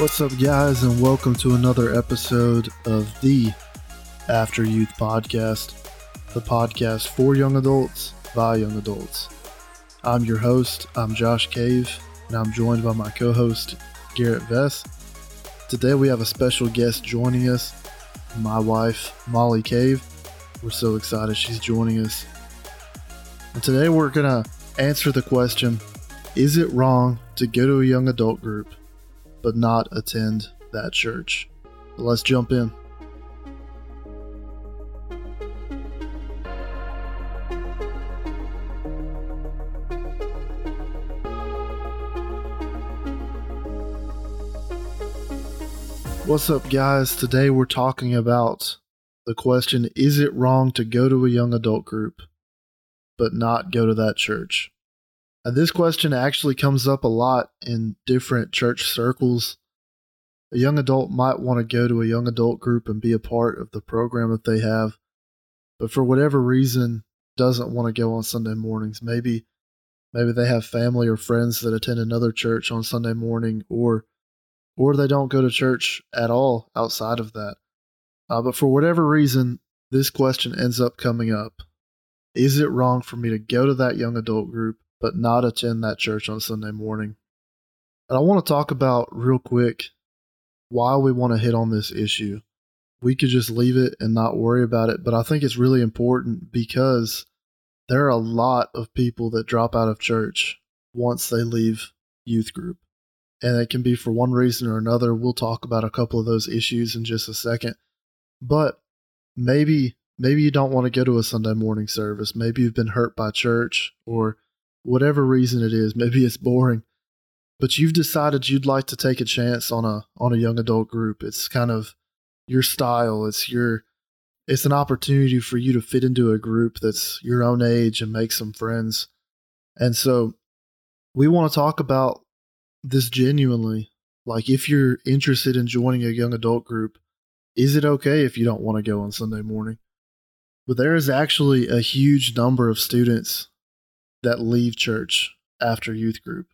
What's up, guys, and welcome to another episode of the After Youth Podcast, the podcast for young adults by young adults. I'm your host, I'm Josh Kave, and I'm joined by my co host, Garrett Vess. Today we have a special guest joining us, my wife, Molli Kave. We're so excited she's joining us. And today we're going to answer the question Is it wrong to go to a young adult group but not attend that church? So let's jump in. What's up, guys? Today we're talking about the question Is it wrong to go to a young adult group but not go to that church? And this question actually comes up a lot in different church circles. A young adult might want to go to a young adult group and be a part of the program that they have, but for whatever reason doesn't want to go on Sunday mornings. Maybe maybe they have family or friends that attend another church on Sunday morning or or they don't go to church at all outside of that. Uh, but for whatever reason, this question ends up coming up. Is it wrong for me to go to that young adult group but not attend that church on Sunday morning? And I want to talk about real quick why we want to hit on this issue. We could just leave it and not worry about it, but I think it's really important because there are a lot of people that drop out of church once they leave youth group and it can be for one reason or another. We'll talk about a couple of those issues in just a second. But maybe maybe you don't want to go to a Sunday morning service. Maybe you've been hurt by church or whatever reason it is. Maybe it's boring. But you've decided you'd like to take a chance on a on a young adult group. It's kind of your style. It's your it's an opportunity for you to fit into a group that's your own age and make some friends. And so we want to talk about this genuinely. Like, if you're interested in joining a young adult group, is it okay if you don't want to go on Sunday morning? But there is actually a huge number of students that leave church after youth group.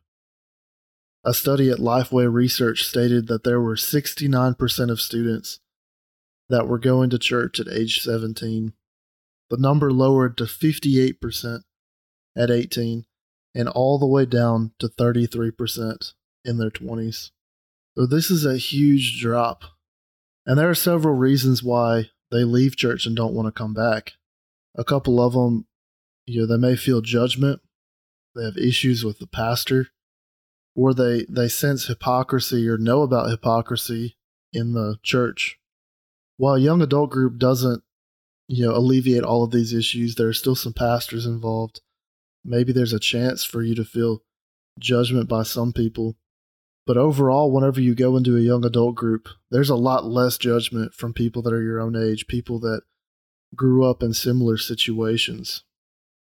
A study at Lifeway Research stated that there were 69% of students that were going to church at age 17. The number lowered to 58% at 18 and all the way down to 33% in their 20s. So this is a huge drop. And there are several reasons why they leave church and don't want to come back. A couple of them, you know, they may feel judgment, they have issues with the pastor, or they, they sense hypocrisy or know about hypocrisy in the church. While a young adult group doesn't, you know, alleviate all of these issues, there are still some pastors involved. Maybe there's a chance for you to feel judgment by some people but overall, whenever you go into a young adult group, there's a lot less judgment from people that are your own age, people that grew up in similar situations.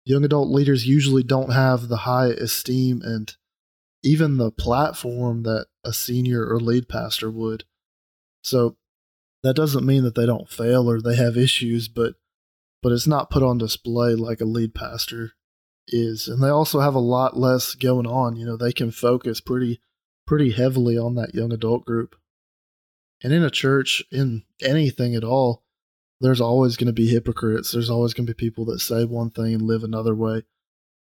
Young adult leaders usually don't have the high esteem and even the platform that a senior or lead pastor would. So that doesn't mean that they don't fail or they have issues, but but it's not put on display like a lead pastor is. And they also have a lot less going on. You know, they can focus pretty pretty heavily on that young adult group. And in a church, in anything at all, there's always going to be hypocrites. There's always going to be people that say one thing and live another way.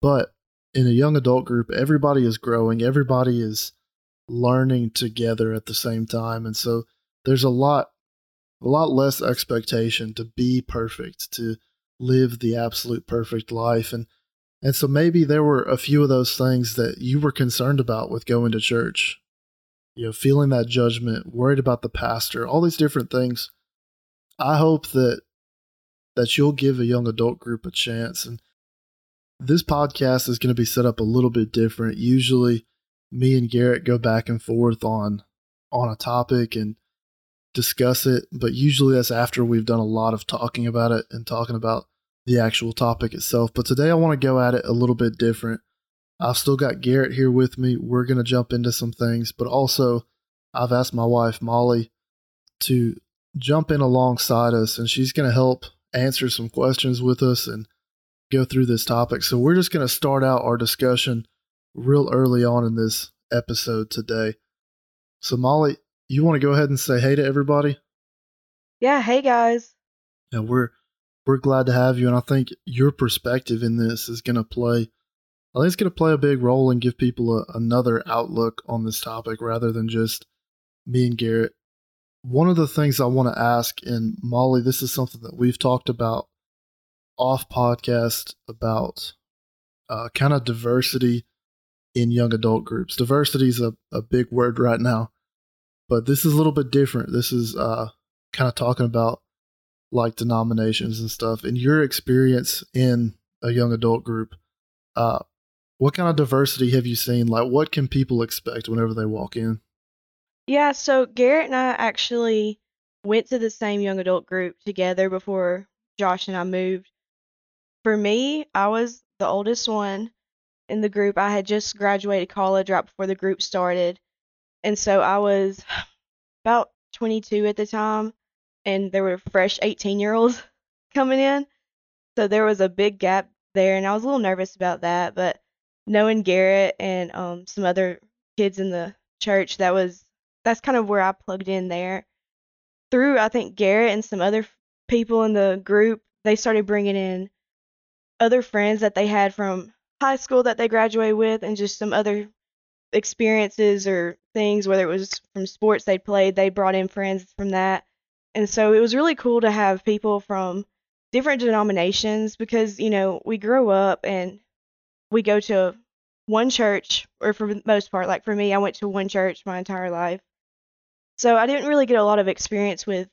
But in a young adult group, everybody is growing, everybody is learning together at the same time. And so there's a lot a lot less expectation to be perfect, to live the absolute perfect life. And and so maybe there were a few of those things that you were concerned about with going to church. You know, feeling that judgment, worried about the pastor, all these different things. I hope that that you'll give a young adult group a chance and this podcast is going to be set up a little bit different. Usually me and Garrett go back and forth on on a topic and discuss it, but usually that's after we've done a lot of talking about it and talking about the actual topic itself. But today I want to go at it a little bit different. I've still got Garrett here with me. We're going to jump into some things, but also I've asked my wife, Molli, to jump in alongside us, and she's going to help answer some questions with us and go through this topic. So we're just going to start out our discussion real early on in this episode today. So, Molli, you want to go ahead and say hey to everybody? Yeah, hey guys. Yeah, we're we're glad to have you, and I think your perspective in this is going to play. I think it's going to play a big role and give people a, another outlook on this topic rather than just me and Garrett. One of the things I want to ask, and Molli, this is something that we've talked about off podcast about uh, kind of diversity in young adult groups. Diversity is a, a big word right now, but this is a little bit different. This is uh, kind of talking about like denominations and stuff. In your experience in a young adult group, uh, what kind of diversity have you seen? Like, what can people expect whenever they walk in? Yeah, so Garrett and I actually went to the same young adult group together before Josh and I moved. For me, I was the oldest one in the group. I had just graduated college right before the group started. And so I was about 22 at the time, and there were fresh 18 year olds coming in. So there was a big gap there, and I was a little nervous about that. But knowing Garrett and um, some other kids in the church, that was that's kind of where I plugged in there. Through I think Garrett and some other people in the group, they started bringing in other friends that they had from high school that they graduated with, and just some other experiences or things, whether it was from sports they'd played, they brought in friends from that. And so it was really cool to have people from different denominations because, you know, we grow up and we go to one church, or for the most part, like for me, I went to one church my entire life. So I didn't really get a lot of experience with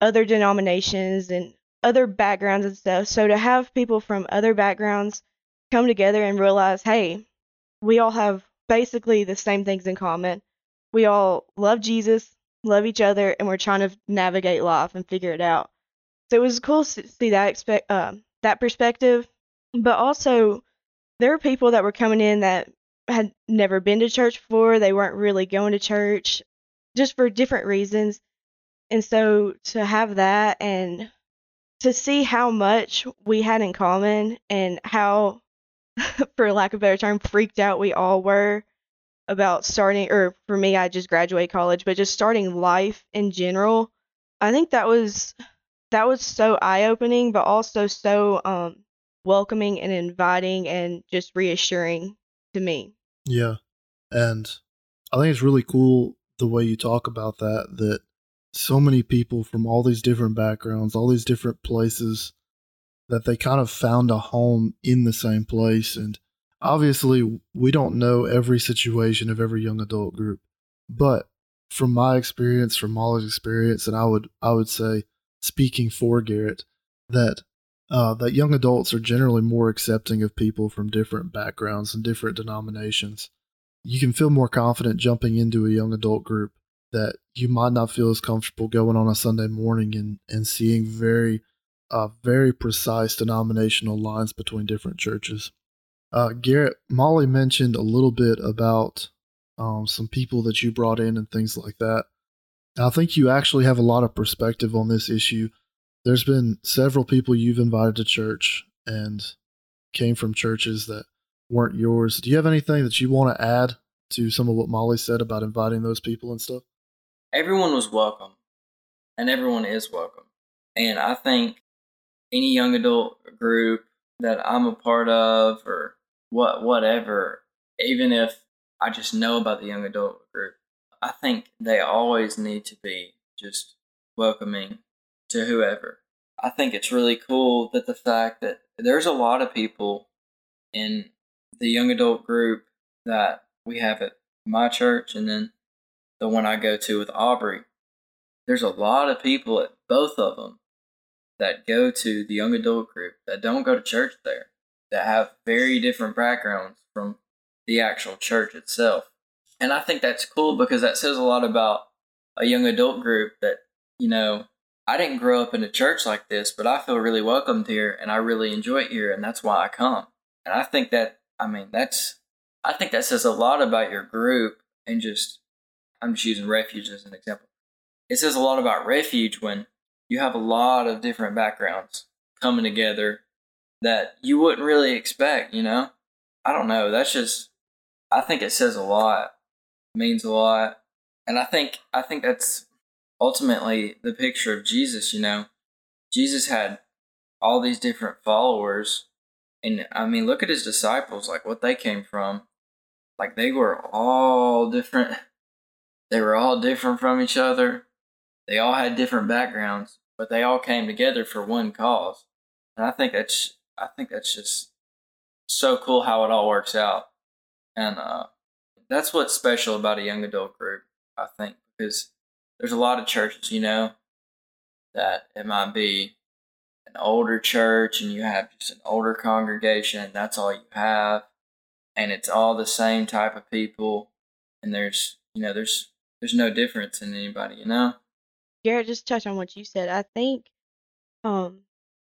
other denominations and other backgrounds and stuff. So to have people from other backgrounds come together and realize, hey, we all have basically the same things in common. We all love Jesus, love each other, and we're trying to navigate life and figure it out. So it was cool to see that expect uh, that perspective, but also there were people that were coming in that had never been to church before. They weren't really going to church, just for different reasons. And so to have that and to see how much we had in common and how for lack of a better term, freaked out we all were about starting, or for me, I just graduated college, but just starting life in general. I think that was that was so eye opening, but also so um, welcoming and inviting and just reassuring to me. Yeah, and I think it's really cool the way you talk about that. That so many people from all these different backgrounds, all these different places that they kind of found a home in the same place. And obviously, we don't know every situation of every young adult group, but from my experience, from Molli's experience, and I would I would say, speaking for Garrett, that uh, that young adults are generally more accepting of people from different backgrounds and different denominations. You can feel more confident jumping into a young adult group that you might not feel as comfortable going on a Sunday morning and, and seeing very uh, very precise denominational lines between different churches. Uh, Garrett, Molli mentioned a little bit about um, some people that you brought in and things like that. I think you actually have a lot of perspective on this issue. There's been several people you've invited to church and came from churches that weren't yours. Do you have anything that you want to add to some of what Molli said about inviting those people and stuff? Everyone was welcome, and everyone is welcome. And I think any young adult group that I'm a part of or what whatever, even if I just know about the young adult group, I think they always need to be just welcoming to whoever. I think it's really cool that the fact that there's a lot of people in the young adult group that we have at my church and then the one I go to with Aubrey. There's a lot of people at both of them that go to the young adult group that don't go to church there, that have very different backgrounds from the actual church itself. And I think that's cool because that says a lot about a young adult group that, you know, I didn't grow up in a church like this, but I feel really welcomed here and I really enjoy it here and that's why I come. And I think that I mean that's I think that says a lot about your group and just I'm just using refuge as an example. It says a lot about refuge when you have a lot of different backgrounds coming together that you wouldn't really expect, you know? I don't know. That's just, I think it says a lot, means a lot. and I think I think that's ultimately the picture of Jesus. You know, Jesus had all these different followers, and I mean, look at his disciples, like what they came from. Like they were all different. They were all different from each other. They all had different backgrounds, but they all came together for one cause. And I think that's I think that's just so cool how it all works out. And uh, that's what's special about a young adult group, I think, because there's a lot of churches, you know, that it might be an older church and you have just an older congregation and that's all you have and it's all the same type of people and there's you know there's there's no difference in anybody you know Garrett, just touch on what you said. I think, um,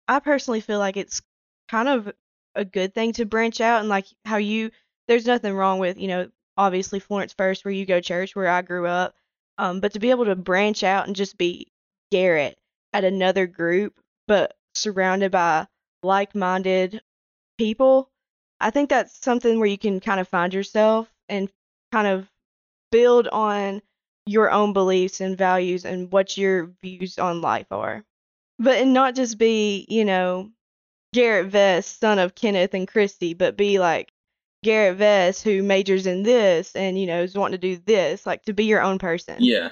I personally feel like it's kind of a good thing to branch out and like how you, there's nothing wrong with, you know, obviously Florence First, where you go church, where I grew up, um, but to be able to branch out and just be Garrett at another group, but surrounded by like-minded people, I think that's something where you can kind of find yourself and kind of build on your own beliefs and values and what your views on life are. But and not just be, you know, Garrett Vest, son of Kenneth and Christy, but be like Garrett Vest who majors in this and, you know, is wanting to do this, like to be your own person. Yeah.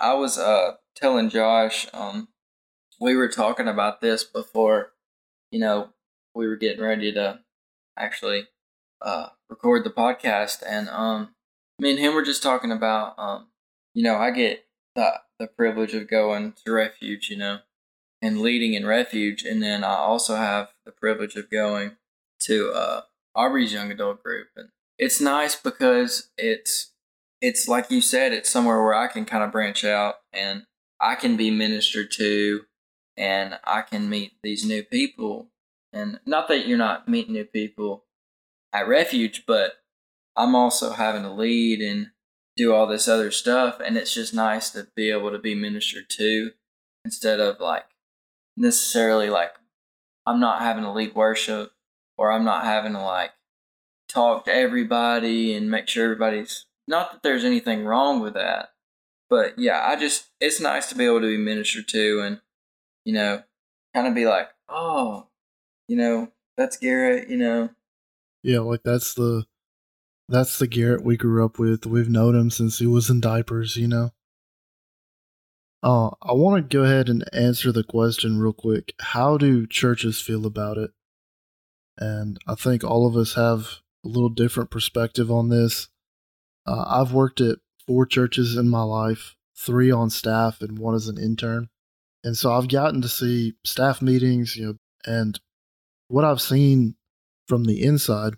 I was uh telling Josh, um, we were talking about this before, you know, we were getting ready to actually uh record the podcast and um me and him were just talking about um you know, I get the the privilege of going to refuge, you know, and leading in refuge, and then I also have the privilege of going to uh, Aubrey's young adult group, and it's nice because it's it's like you said, it's somewhere where I can kind of branch out and I can be ministered to, and I can meet these new people, and not that you're not meeting new people at refuge, but I'm also having to lead and do all this other stuff and it's just nice to be able to be ministered to instead of like necessarily like I'm not having to lead worship or I'm not having to like talk to everybody and make sure everybody's not that there's anything wrong with that but yeah I just it's nice to be able to be ministered to and you know kind of be like oh you know that's Garrett you know Yeah, like that's the that's the Garrett we grew up with. We've known him since he was in diapers, you know. Uh, I want to go ahead and answer the question real quick. How do churches feel about it? And I think all of us have a little different perspective on this. Uh, I've worked at four churches in my life, three on staff and one as an intern. And so I've gotten to see staff meetings, you know, and what I've seen from the inside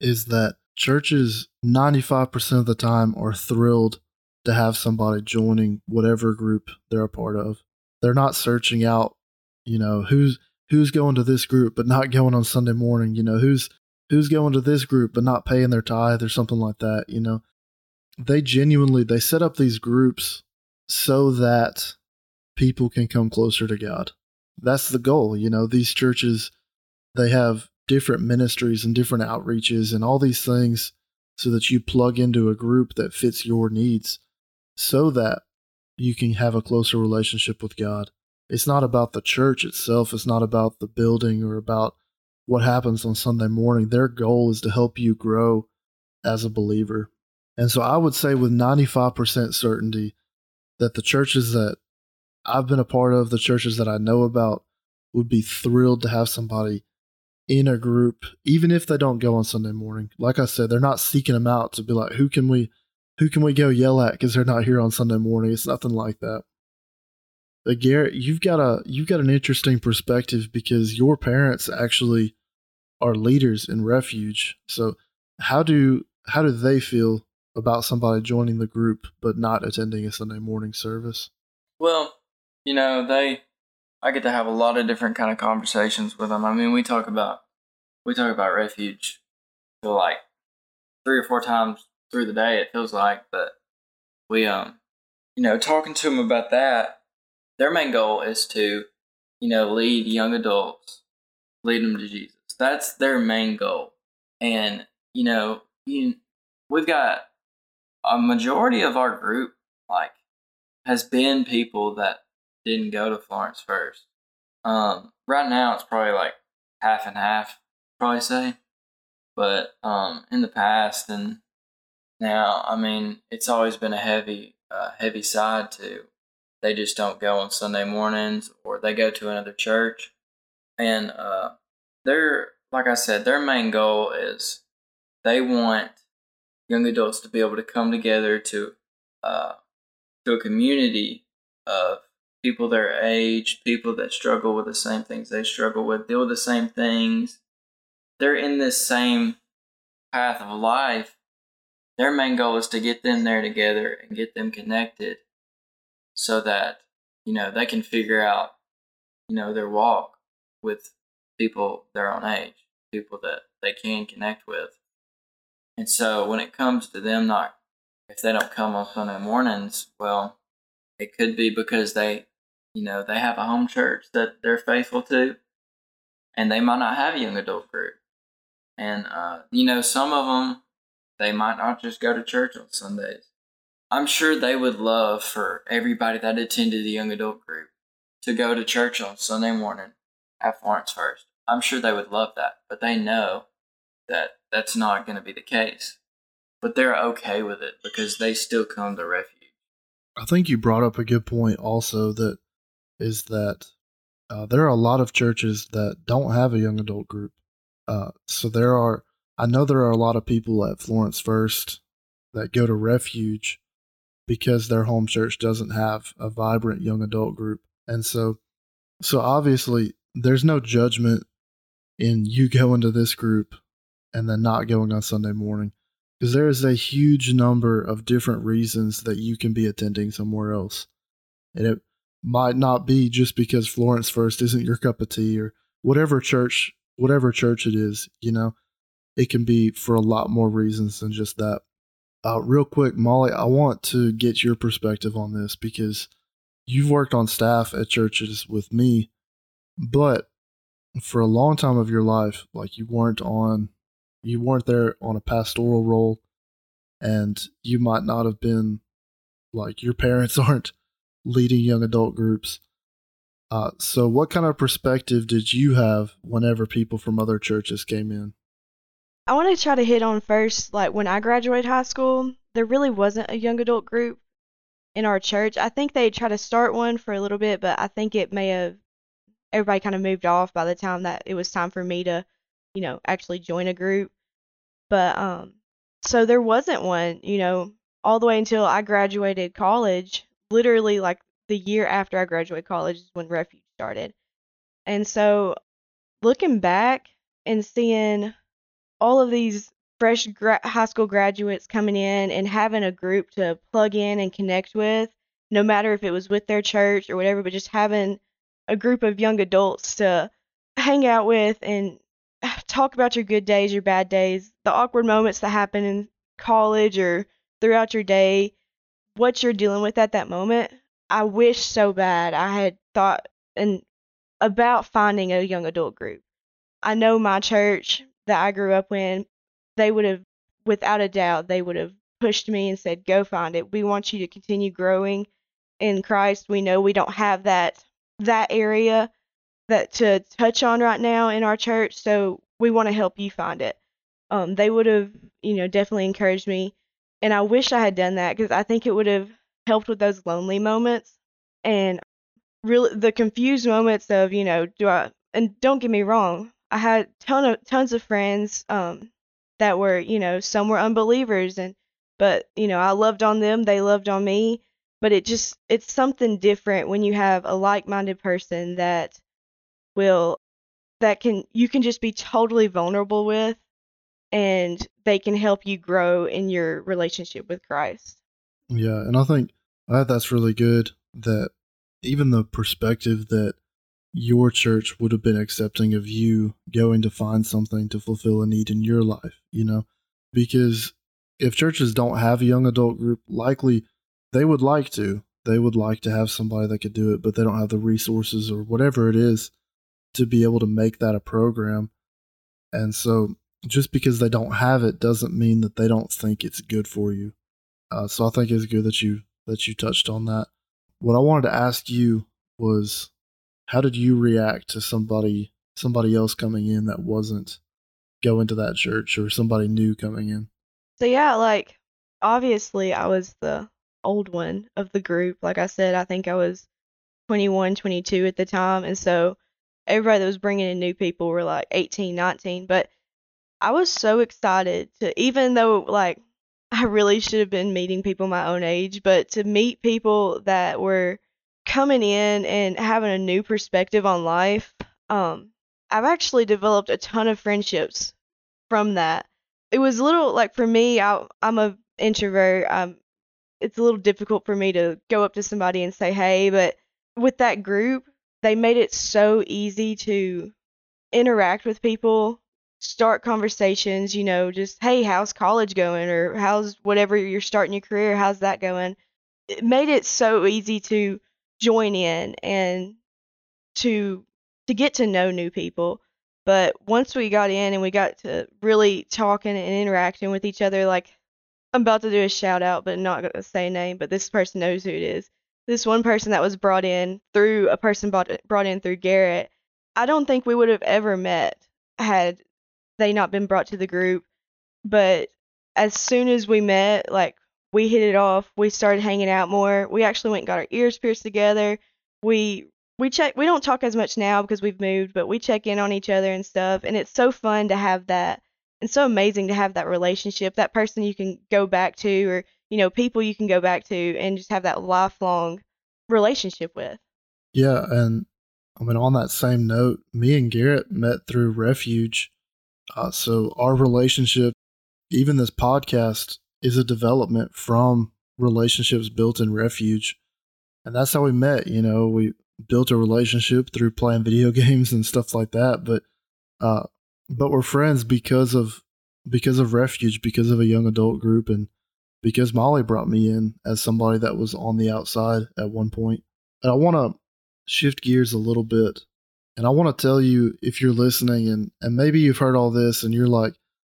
is that churches 95% of the time are thrilled to have somebody joining whatever group they're a part of. They're not searching out, you know, who's who's going to this group but not going on Sunday morning, you know, who's who's going to this group but not paying their tithe or something like that, you know. They genuinely they set up these groups so that people can come closer to God. That's the goal, you know. These churches they have different ministries and different outreaches and all these things so that you plug into a group that fits your needs so that you can have a closer relationship with God. It's not about the church itself, it's not about the building or about what happens on Sunday morning. Their goal is to help you grow as a believer. And so I would say with 95% certainty that the churches that I've been a part of, the churches that I know about, would be thrilled to have somebody in a group, even if they don't go on Sunday morning. Like I said, they're not seeking them out to be like, who can we, who can we go yell at because they're not here on Sunday morning. It's nothing like that. But Garrett, you've got a you've got an interesting perspective because your parents actually are leaders in refuge. So how do how do they feel about somebody joining the group but not attending a Sunday morning service? Well, you know, they I get to have a lot of different kind of conversations with them. I mean, we talk about we talk about refuge like three or four times through the day. It feels like, but we um, you know, talking to them about that. Their main goal is to, you know, lead young adults, lead them to Jesus. That's their main goal, and you know, you we've got a majority of our group like has been people that didn't go to Florence first. Um, right now it's probably like half and half, probably say. But um, in the past and now, I mean, it's always been a heavy, uh, heavy side to. They just don't go on Sunday mornings, or they go to another church, and uh, their, like I said, their main goal is they want young adults to be able to come together to uh, to a community of people their age, people that struggle with the same things they struggle with, deal with the same things. They're in this same path of life. Their main goal is to get them there together and get them connected so that, you know, they can figure out, you know, their walk with people their own age, people that they can connect with. And so when it comes to them not, if they don't come on Sunday mornings, well, it could be because they, you know, they have a home church that they're faithful to, and they might not have a young adult group. And, uh, you know, some of them, they might not just go to church on Sundays. I'm sure they would love for everybody that attended the young adult group to go to church on Sunday morning at Florence First. I'm sure they would love that, but they know that that's not going to be the case. But they're okay with it because they still come to refuge. I think you brought up a good point also that is that uh, there are a lot of churches that don't have a young adult group. Uh, so there are, I know there are a lot of people at Florence First that go to refuge because their home church doesn't have a vibrant young adult group. And so, so obviously there's no judgment in you going to this group and then not going on Sunday morning because there is a huge number of different reasons that you can be attending somewhere else. And it might not be just because Florence First isn't your cup of tea or whatever church whatever church it is, you know. It can be for a lot more reasons than just that. Uh, real quick, Molli, I want to get your perspective on this because you've worked on staff at churches with me, but for a long time of your life, like you weren't on you weren't there on a pastoral role and you might not have been like your parents aren't leading young adult groups uh, so what kind of perspective did you have whenever people from other churches came in I want to try to hit on first, like when I graduated high school, there really wasn't a young adult group in our church. I think they tried to start one for a little bit, but I think it may have everybody kind of moved off by the time that it was time for me to, you know, actually join a group. But um so there wasn't one, you know, all the way until I graduated college. Literally like the year after I graduated college is when Refuge started. And so looking back and seeing all of these fresh gra- high school graduates coming in and having a group to plug in and connect with, no matter if it was with their church or whatever, but just having a group of young adults to hang out with and talk about your good days, your bad days, the awkward moments that happen in college or throughout your day, what you're dealing with at that moment. I wish so bad I had thought and about finding a young adult group. I know my church that I grew up in, they would have, without a doubt, they would have pushed me and said, "Go find it. We want you to continue growing in Christ. We know we don't have that that area that to touch on right now in our church, so we want to help you find it. Um, they would have, you know, definitely encouraged me, and I wish I had done that because I think it would have helped with those lonely moments and really the confused moments of, you know, do I? And don't get me wrong, I had ton of tons of friends um, that were, you know, some were unbelievers, and but you know, I loved on them, they loved on me, but it just it's something different when you have a like-minded person that will that can you can just be totally vulnerable with and they can help you grow in your relationship with Christ. Yeah, and I think uh, that's really good that even the perspective that your church would have been accepting of you going to find something to fulfill a need in your life, you know, because if churches don't have a young adult group, likely they would like to. They would like to have somebody that could do it, but they don't have the resources or whatever it is to be able to make that a program. And so just because they don't have it doesn't mean that they don't think it's good for you. Uh, so I think it's good that you that you touched on that. What I wanted to ask you was how did you react to somebody somebody else coming in that wasn't going to that church or somebody new coming in? So yeah, like obviously I was the old one of the group. Like I said, I think I was 21, 22 at the time, and so everybody that was bringing in new people were like 18, 19, but I was so excited to even though like I really should have been meeting people my own age, but to meet people that were coming in and having a new perspective on life, um, I've actually developed a ton of friendships from that. It was a little like for me, I, I'm a introvert. Um, it's a little difficult for me to go up to somebody and say hey, but with that group, they made it so easy to interact with people, start conversations, you know, just hey, how's college going or how's whatever you're starting your career, how's that going? It made it so easy to join in and to to get to know new people. But once we got in and we got to really talking and interacting with each other, like I'm about to do a shout out, but not gonna say name, but this person knows who it is. This one person that was brought in through a person brought brought in through Garrett. I don't think we would have ever met had they not been brought to the group. But as soon as we met, like we hit it off. We started hanging out more. We actually went and got our ears pierced together. We we check we don't talk as much now because we've moved, but we check in on each other and stuff. And it's so fun to have that and so amazing to have that relationship, that person you can go back to or, you know, people you can go back to and just have that lifelong relationship with. Yeah, and I mean on that same note, me and Garrett met through Refuge. Uh, so our relationship, even this podcast, is a development from relationships built in Refuge. And that's how we met, you know, we built a relationship through playing video games and stuff like that. But uh, but we're friends because of because of refuge, because of a young adult group, and because Molli brought me in as somebody that was on the outside at one point. And I want to shift gears a little bit, and I want to tell you if you're listening, and and maybe you've heard all this, and you're like,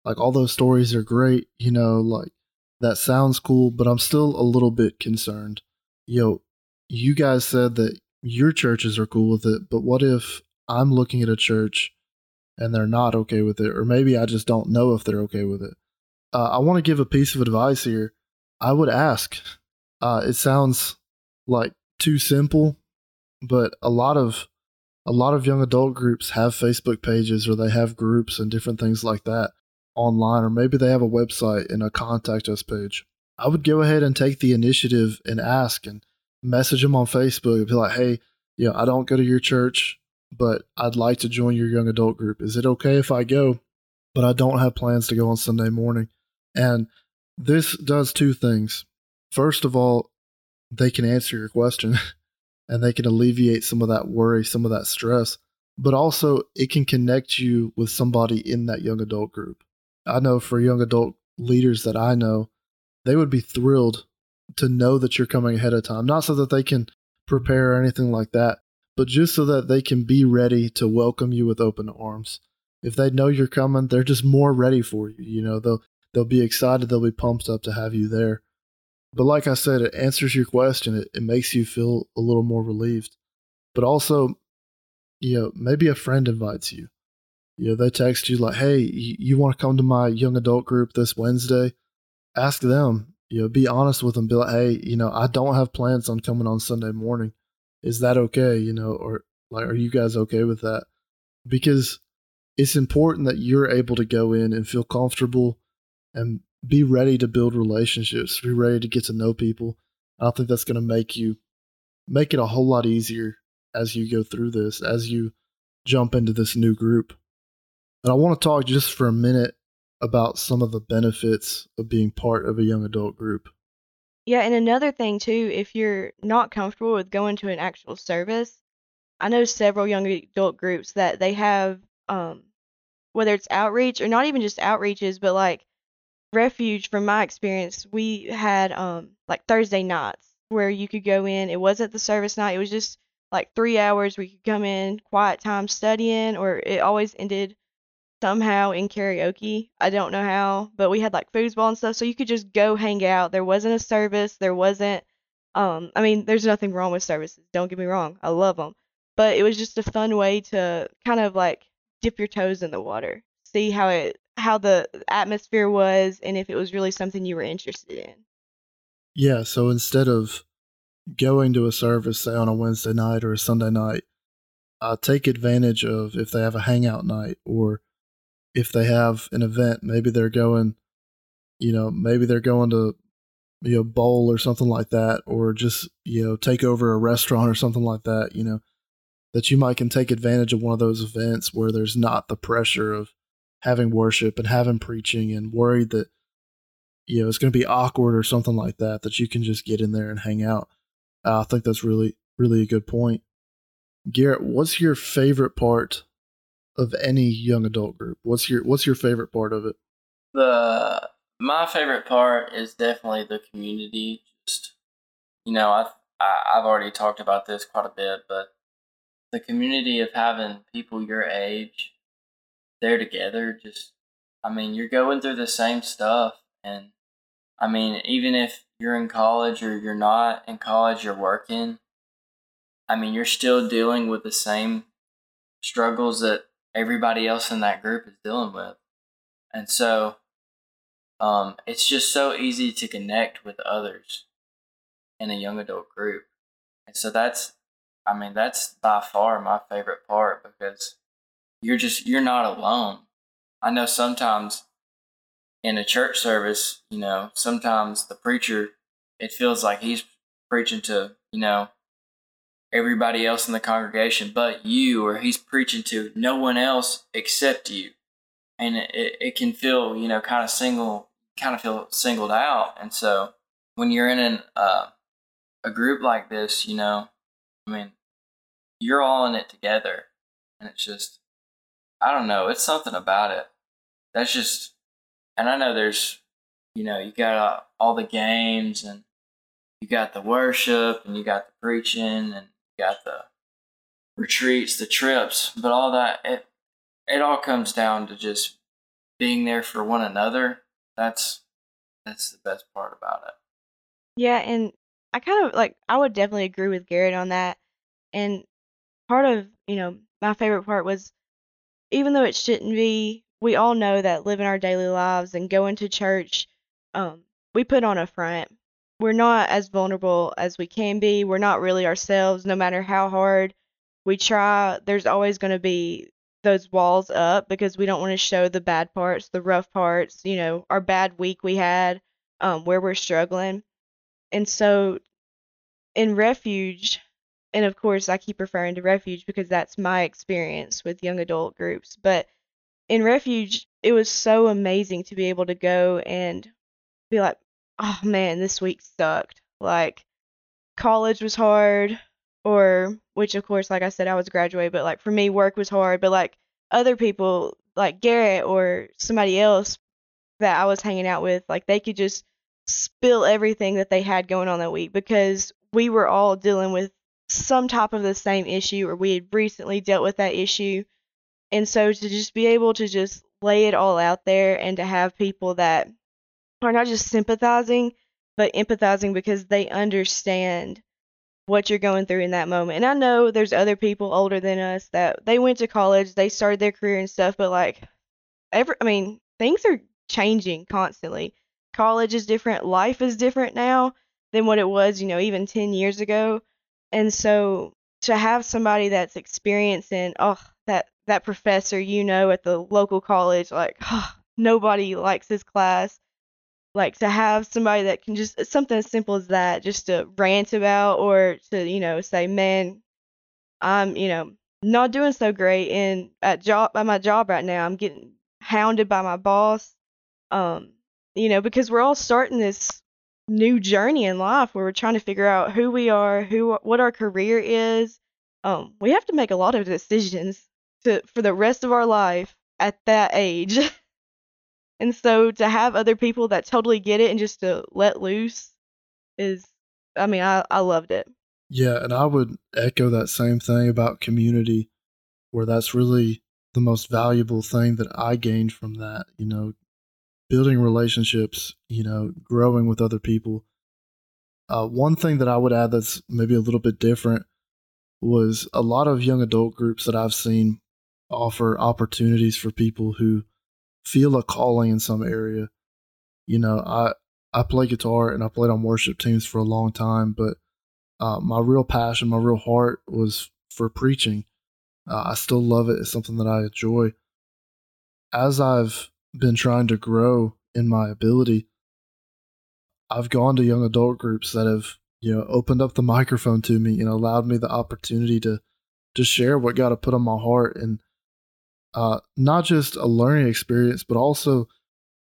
like all those stories are great, you know, like that sounds cool, but I'm still a little bit concerned. Yo, you guys said that your churches are cool with it, but what if I'm looking at a church and they're not okay with it, or maybe I just don't know if they're okay with it? Uh, I want to give a piece of advice here. I would ask. Uh, it sounds like too simple, but a lot of a lot of young adult groups have Facebook pages or they have groups and different things like that online, or maybe they have a website and a contact us page. I would go ahead and take the initiative and ask and message them on Facebook and be like, hey, you know, I don't go to your church, but I'd like to join your young adult group. Is it okay if I go? But I don't have plans to go on Sunday morning. And this does two things. First of all, they can answer your question and they can alleviate some of that worry, some of that stress. But also, it can connect you with somebody in that young adult group. I know for young adult leaders that I know, they would be thrilled to know that you're coming ahead of time, not so that they can prepare or anything like that, but just so that they can be ready to welcome you with open arms. If they know you're coming, they're just more ready for you. You know, they'll they'll be excited, they'll be pumped up to have you there. But like I said, it answers your question. It, it makes you feel a little more relieved. But also, you know, maybe a friend invites you. You know, they text you like, "Hey, you, you want to come to my young adult group this Wednesday?" Ask them, you know, be honest with them. Be like, hey, you know, I don't have plans on coming on Sunday morning. Is that okay? You know, or like, are you guys okay with that? Because it's important that you're able to go in and feel comfortable and be ready to build relationships, be ready to get to know people. I think that's going to make you make it a whole lot easier as you go through this, as you jump into this new group. And I want to talk just for a minute about some of the benefits of being part of a young adult group. Yeah, and another thing too, if you're not comfortable with going to an actual service, I know several young adult groups that they have um whether it's outreach or not even just outreaches, but like refuge from my experience, we had um like Thursday nights where you could go in. It wasn't the service night, it was just like 3 hours we could come in, quiet time studying or it always ended somehow in karaoke. I don't know how, but we had like foosball and stuff, so you could just go hang out. There wasn't a service, there wasn't Um, I mean, there's nothing wrong with services. Don't get me wrong. I love them. But it was just a fun way to kind of like dip your toes in the water, see how it how the atmosphere was and if it was really something you were interested in. Yeah, so instead of going to a service say on a Wednesday night or a Sunday night, uh, take advantage of if they have a hangout night or if they have an event, maybe they're going, you know, maybe they're going to you know bowl or something like that or just you know take over a restaurant or something like that you know that you might can take advantage of one of those events where there's not the pressure of having worship and having preaching and worried that you know it's going to be awkward or something like that that you can just get in there and hang out. Uh, i think that's really really a good point. Garrett what's your favorite part of any young adult group? What's your what's your favorite part of it? The my favorite part is definitely the community. Just you know i i've already talked about this quite a bit but the community of having people your age there together just i mean you're going through the same stuff and i mean even if you're in college or you're not in college you're working i mean you're still dealing with the same struggles that everybody else in that group is dealing with. And so um, it's just so easy to connect with others in a young adult group. And so that's i mean that's by far my favorite part because you're just you're not alone. I know sometimes in a church service, you know, sometimes the preacher it feels like he's preaching to, you know, everybody else in the congregation but you or he's preaching to no one else except you. And it, it can feel, you know, kind of single kind of feel singled out. And so when you're in an uh, a group like this, you know, I mean, you're all in it together, and it's just I don't know. It's something about it. That's just, and I know there's, you know, you got uh, all the games and you got the worship and you got the preaching and you got the retreats, the trips, but all that, it, it all comes down to just being there for one another. That's, that's the best part about it. Yeah, and I kind of like I would definitely agree with Garrett on that. And part of, you know, my favorite part was even though it shouldn't be, we all know that living our daily lives and going to church, um, we put on a front. We're not as vulnerable as we can be. We're not really ourselves, no matter how hard we try. There's always going to be those walls up because we don't want to show the bad parts, the rough parts, you know, our bad week we had, um, where we're struggling. And so in refuge, and of course I keep referring to refuge because that's my experience with young adult groups. But in refuge, it was so amazing to be able to go and be like, oh man, this week sucked. Like college was hard, or which of course, like I said, I was graduated, but like for me, work was hard. But like other people, like Garrett or somebody else that I was hanging out with, like they could just spill everything that they had going on that week because we were all dealing with some type of the same issue or we had recently dealt with that issue. And so to just be able to just lay it all out there and to have people that are not just sympathizing, but empathizing because they understand what you're going through in that moment. And I know there's other people older than us that they went to college, they started their career and stuff, but like every I mean, things are changing constantly. College is different, life is different now than what it was, you know, even 10 years ago. And so to have somebody that's experiencing, oh, that that professor you know at the local college, like oh, nobody likes his class. Like to have somebody that can just something as simple as that, just to rant about or to you know say, man, I'm you know not doing so great in at job at my job right now. I'm getting hounded by my boss. Um, you know, because we're all starting this new journey in life where we're trying to figure out who we are, who what our career is. Um, we have to make a lot of decisions to for the rest of our life at that age. and so to have other people that totally get it and just to let loose is I mean, I, I loved it. Yeah, and I would echo that same thing about community, where that's really the most valuable thing that I gained from that. You know, building relationships, you know, growing with other people. Uh, one thing that I would add that's maybe a little bit different was a lot of young adult groups that I've seen offer opportunities for people who feel a calling in some area. You know, I I play guitar and I played on worship teams for a long time, but uh, my real passion, my real heart was for preaching. Uh, I still love it. It's something that I enjoy. As I've been trying to grow in my ability, I've gone to young adult groups that have you know opened up the microphone to me and allowed me the opportunity to to share what God had put on my heart and uh, not just a learning experience, but also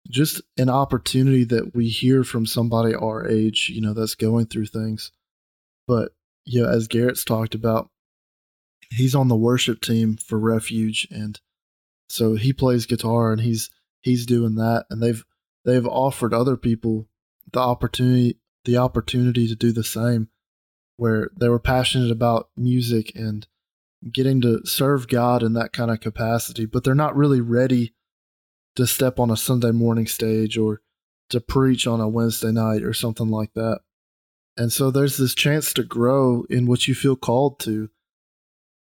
just an opportunity that we hear from somebody our age, you know, that's going through things. But you know, as Garrett's talked about, he's on the worship team for Refuge, and so he plays guitar and he's he's doing that, and they've they've offered other people the opportunity the opportunity to do the same, where they were passionate about music and getting to serve God in that kind of capacity, but they're not really ready to step on a Sunday morning stage or to preach on a Wednesday night or something like that. And so there's this chance to grow in what you feel called to.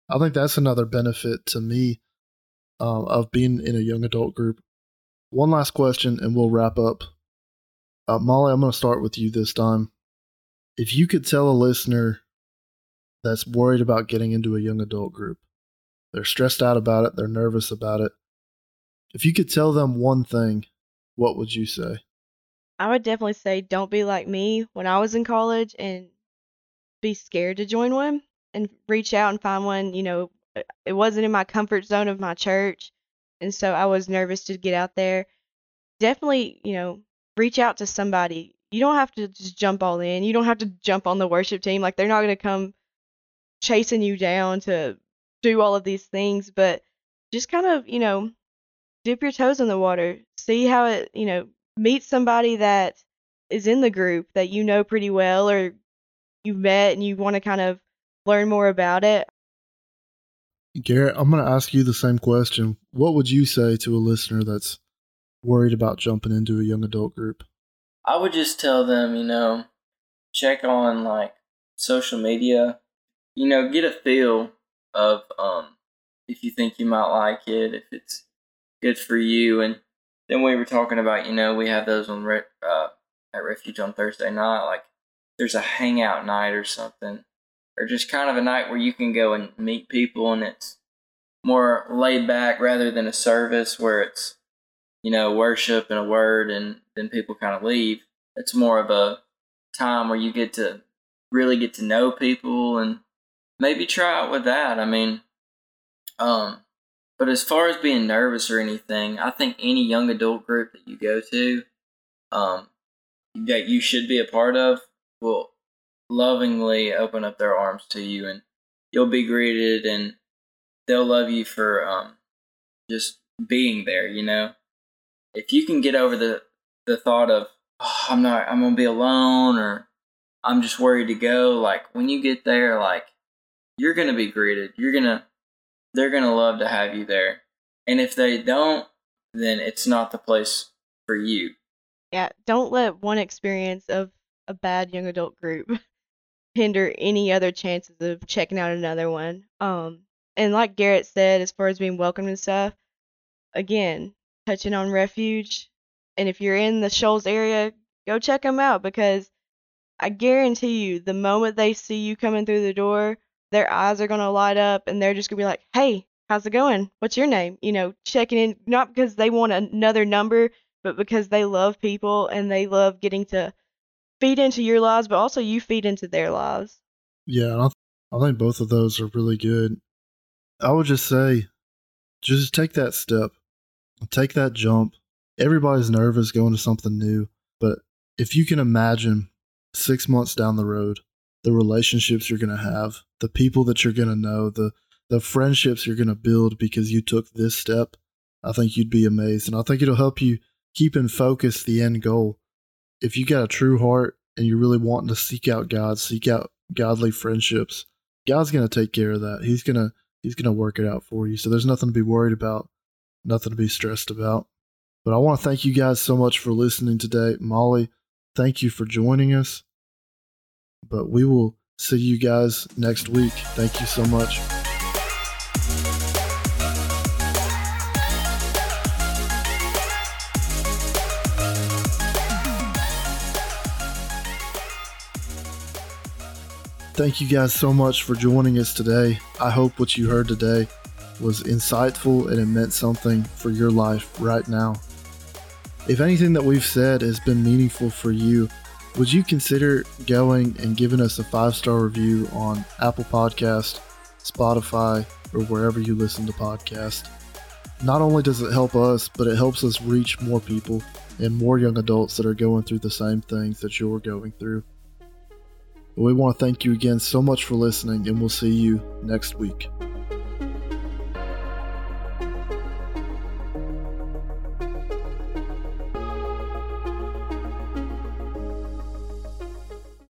I think that's another benefit to me uh, of being in a young adult group. One last question, and we'll wrap up. Uh, Molli, I'm going to start with you this time. If you could tell a listener that's worried about getting into a young adult group, they're stressed out about it, they're nervous about it. If you could tell them one thing, what would you say? I would definitely say don't be like me when I was in college and be scared to join one and reach out and find one. You know, uh, it wasn't in my comfort zone of my church. And so I was nervous to get out there. Definitely, you know, reach out to somebody. You don't have to just jump all in. You don't have to jump on the worship team. Like, they're not going to come chasing you down to do all of these things, but just kind of, you know, dip your toes in the water. See how it, you know, meet somebody that is in the group that you know pretty well or you've met and you want to kind of learn more about it. Garrett, I'm going to ask you the same question. What would you say to a listener that's worried about jumping into a young adult group? I would just tell them, you know, check on like social media, you know, get a feel of um if you think you might like it, if it's good for you. And then we were talking about, you know, we have those on uh, at Refuge on Thursday night. Like there's a hangout night or something, or just kind of a night where you can go and meet people, and it's more laid back rather than a service where it's you know worship and a word, and then people kind of leave. It's more of a time where you get to really get to know people and maybe try out with that. I mean, um, but as far as being nervous or anything, I think any young adult group that you go to, um, that you should be a part of, will lovingly open up their arms to you, and you'll be greeted, and they'll love you for um, just being there. You know, if you can get over the the thought of oh, I'm not, I'm gonna be alone, or I'm just worried to go. Like when you get there, like you're gonna be greeted. You're gonna they're to love to have you there. And if they don't, then it's not the place for you. Yeah, don't let one experience of a bad young adult group hinder any other chances of checking out another one. Um, and like Garrett said, as far as being welcome and stuff, again, touching on refuge, and if you're in the Shoals area, go check them out because I guarantee you, the moment they see you coming through the door, their eyes are going to light up and they're just going to be like, hey, how's it going? What's your name? You know, checking in, not because they want another number, but because they love people and they love getting to feed into your lives, but also you feed into their lives. Yeah, I, th- I think both of those are really good. I would just say, just take that step, take that jump. Everybody's nervous going to something new, but if you can imagine six months down the road, the relationships you're going to have, the people that you're going to know, the the friendships you're going to build because you took this step, I think you'd be amazed. And I think it'll help you keep in focus the end goal. If you got a true heart and you're really wanting to seek out God, seek out godly friendships, God's going to take care of that. He's going to he's going to work it out for you. So there's nothing to be worried about, nothing to be stressed about. But I want to thank you guys so much for listening today. Molli, thank you for joining us. But we will see you guys next week. Thank you so much. Thank you guys so much for joining us today. I hope what you heard today was insightful and it meant something for your life right now. If anything that we've said has been meaningful for you, would you consider going and giving us a five star review on Apple Podcast, Spotify, or wherever you listen to podcasts? Not only does it help us, but it helps us reach more people and more young adults that are going through the same things that you're going through. We want to thank you again so much for listening, and we'll see you next week.